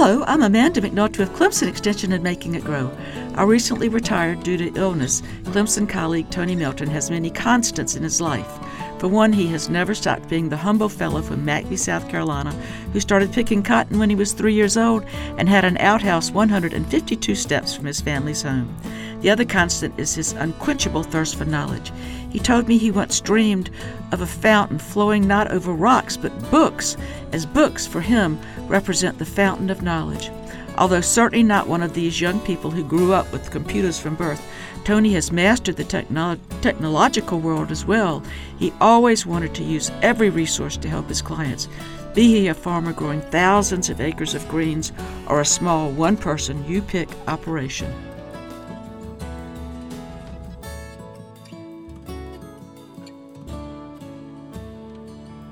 Hello, I'm Amanda McNulty with Clemson Extension and Making It Grow. I recently retired due to illness. Clemson colleague Tony Melton has many constants in his life. For one, he has never stopped being the humble fellow from McBee, South Carolina, who started picking cotton when he was three years old and had an outhouse 152 steps from his family's home. The other constant is his unquenchable thirst for knowledge. He told me he once dreamed of a fountain flowing not over rocks but books, as books for him represent the fountain of knowledge. Although certainly not one of these young people who grew up with computers from birth, Tony has mastered the technolo- technological world as well. He always wanted to use every resource to help his clients, be he a farmer growing thousands of acres of greens or a small one person you pick operation.